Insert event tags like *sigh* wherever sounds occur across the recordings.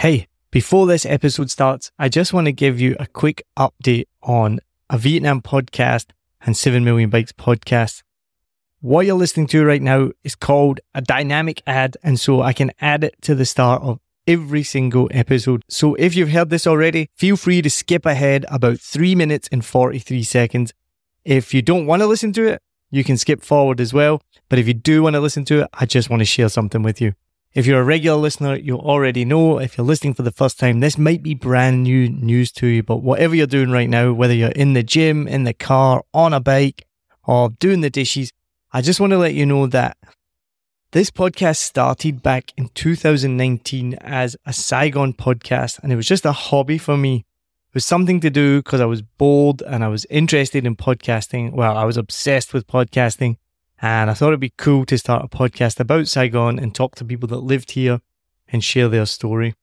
Hey, before this episode starts, I just want to give you a quick update on a Vietnam podcast and 7 Million Bikes podcast. What you're listening to right now is called a dynamic ad, and so I can add it to the start of every single episode. So if you've heard this already, feel free to skip ahead about 3 minutes and 43 seconds. If you don't want to listen to it, you can skip forward as well. But if you do want to listen to it, I just want to share something with you. If you're a regular listener, you already know. If you're listening for the first time, this might be brand new news to you. But whatever you're doing right now, whether you're in the gym, in the car, on a bike, or doing the dishes, I just want to let you know that this podcast started back in 2019 as a Saigon podcast, and it was just a hobby for me. It was something to do because I was bored and I was interested in podcasting. Well, I was obsessed with podcasting. And I thought it'd be cool to start a podcast about Saigon and talk to people that lived here and share their story.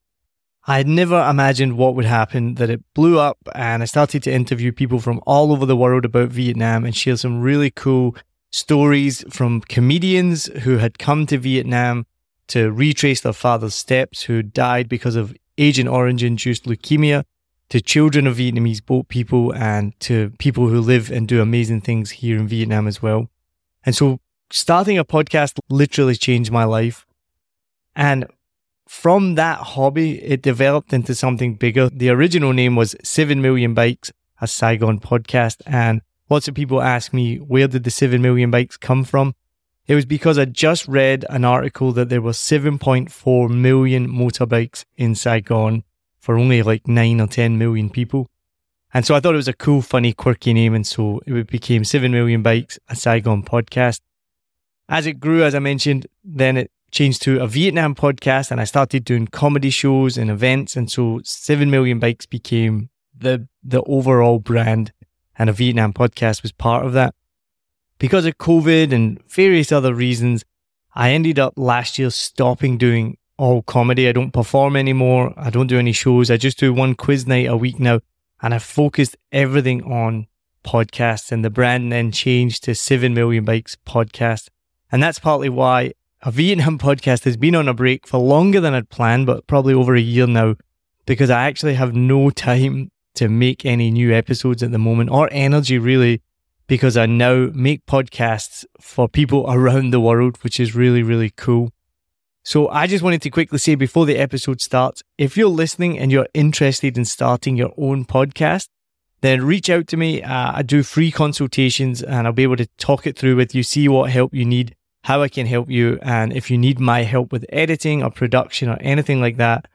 I had never imagined what would happen, that it blew up and I started to interview people from all over the world about Vietnam and share some really cool stories from comedians who had come to Vietnam to retrace their father's steps, who died because of Agent Orange induced leukemia, to children of Vietnamese boat people and to people who live and do amazing things here in Vietnam as well. And so starting a podcast literally changed my life. And from that hobby, it developed into something bigger. The original name was 7 Million Bikes, a Saigon podcast. And lots of people ask me, where did the 7 million bikes come from? It was because I just read an article that there were 7.4 million motorbikes in Saigon for only like 9 or 10 million people. And so I thought it was a cool, funny, quirky name. And so it became 7 Million Bikes, a Saigon podcast. As it grew, as I mentioned, then it changed to a Vietnam podcast and I started doing comedy shows and events. And so 7 Million Bikes became the, the overall brand and a Vietnam podcast was part of that. Because of COVID and various other reasons, I ended up last year stopping doing all comedy. I don't perform anymore. I don't do any shows. I just do one quiz night a week now and I focused everything on podcasts and the brand then changed to 7 Million Bikes podcast. And that's partly why a Vietnam *laughs* podcast has been on a break for longer than I'd planned, but probably over a year now, because I actually have no *laughs* time to make any new episodes at the moment or energy really, because I now make podcasts for people *laughs* around the world, which is really, really cool. So I just wanted to quickly say before the episode starts, if you're listening and you're interested in starting your own podcast, then reach out to me. Uh, I do free consultations and I'll be able to talk it through with you, see what help you need, how I can help you. And if you need my help with editing or production or anything like that,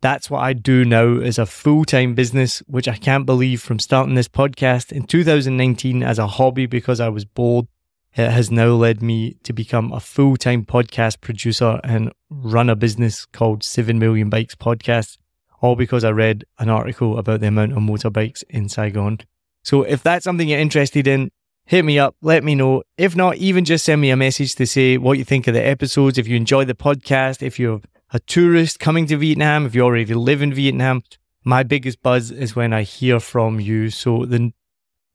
that's what I do now as a full time business, which I can't believe from starting this podcast in 2019 as a hobby because I was bored it has now led me to become a full time podcast producer and run a business called 7 Million Bikes Podcast, all because I read an article about the amount of motorbikes in Saigon. So if that's something you're interested in, hit me up, let me know. If not, even just send me a message to say what you think of the episodes, if you enjoy the podcast, if you're a tourist coming to Vietnam, if you already live in Vietnam. My biggest buzz is when I hear from you. So then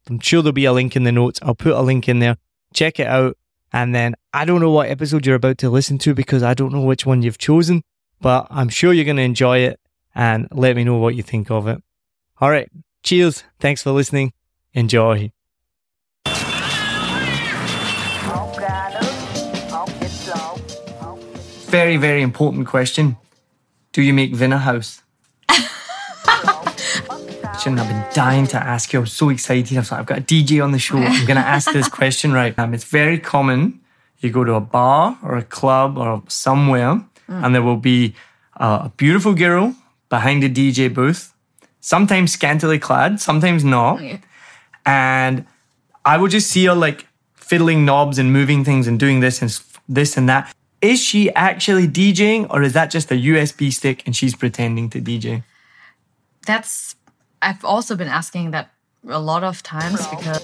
I'm sure there'll be a link in the notes. I'll put a link in there check it out. And then I don't know what episode you're about to listen to because I don't know which one you've chosen, but I'm sure you're going to enjoy it and let me know what you think of it. All right. Cheers. Thanks for listening. Enjoy. Very, very important question. Do you make Vina House? Question I've been dying to ask you. I'm so excited. I was like, I've got a DJ on the show. I'm going to ask this question right now. It's very common. You go to a bar or a club or somewhere, mm. and there will be a beautiful girl behind a DJ booth, sometimes scantily clad, sometimes not. Yeah. And I would just see her like fiddling knobs and moving things and doing this and this and that. Is she actually DJing or is that just a USB stick and she's pretending to DJ? That's I've also been asking that a lot of times because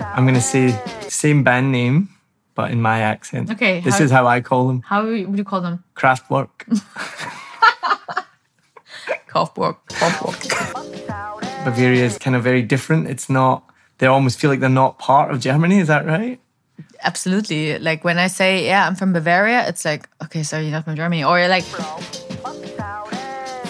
I'm gonna say same band name, but in my accent. Okay. This how, is how I call them. How would you call them? Kraftwerk. *laughs* Kraftwerk. Kraftwerk. Bavaria is kind of very different. It's not. They almost feel like they're not part of Germany. Is that right? Absolutely. Like when I say, "Yeah, I'm from Bavaria," it's like, okay, so you're not from Germany, or you're like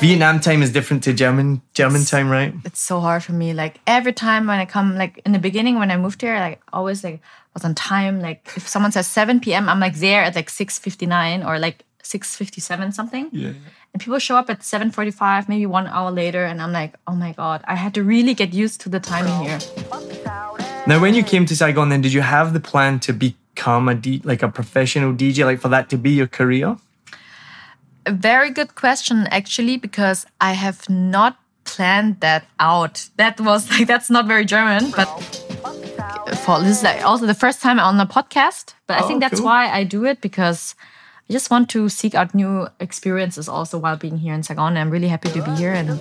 Vietnam time is different to German German time, right? It's so hard for me. Like every time when I come, like in the beginning when I moved here, like always like was on time. Like if someone says 7 p.m., I'm like there at like 6:59 or like 6:57 something. Yeah. And people show up at 7:45, maybe one hour later, and I'm like, oh my god, I had to really get used to the timing here. Now, when you came to Saigon, then did you have the plan to become a D, like a professional DJ, like for that to be your career? A very good question, actually, because I have not planned that out. That was *laughs* like that's not very German, but for this is like also the first time on a podcast. But I Oh, think that's cool. why I do it because I just want to seek out new experiences also while being here in Saigon. I'm really happy to be here and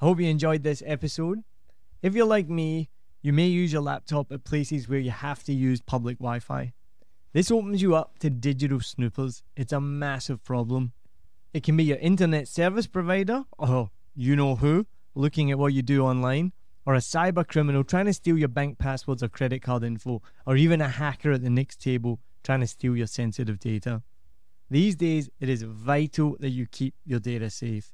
I hope you enjoyed this episode. If you're like me, you may use your laptop at places where you have to use public Wi Fi. This opens you up to digital snoopers. It's a massive problem. It can be your internet service provider, or you know who, looking at what you do online, or a cyber criminal trying to steal your bank passwords or credit card info, or even a hacker at the next table trying to steal your sensitive data. These days, it is vital that you keep your data safe.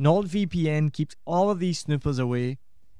NordVPN keeps all of these snoopers away.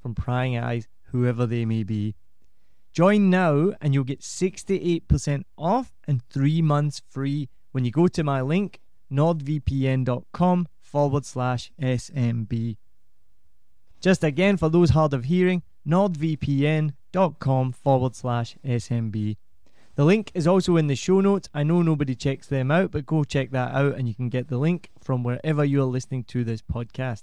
from prying eyes, whoever they may be. Join now and you'll get 68% off and three months free when you go to my link, nordvpn.com forward slash SMB. Just again, for those hard of hearing, nordvpn.com forward slash SMB. The link is also in the show notes. I know nobody checks them out, but go check that out and you can get the link from wherever you're listening to this podcast.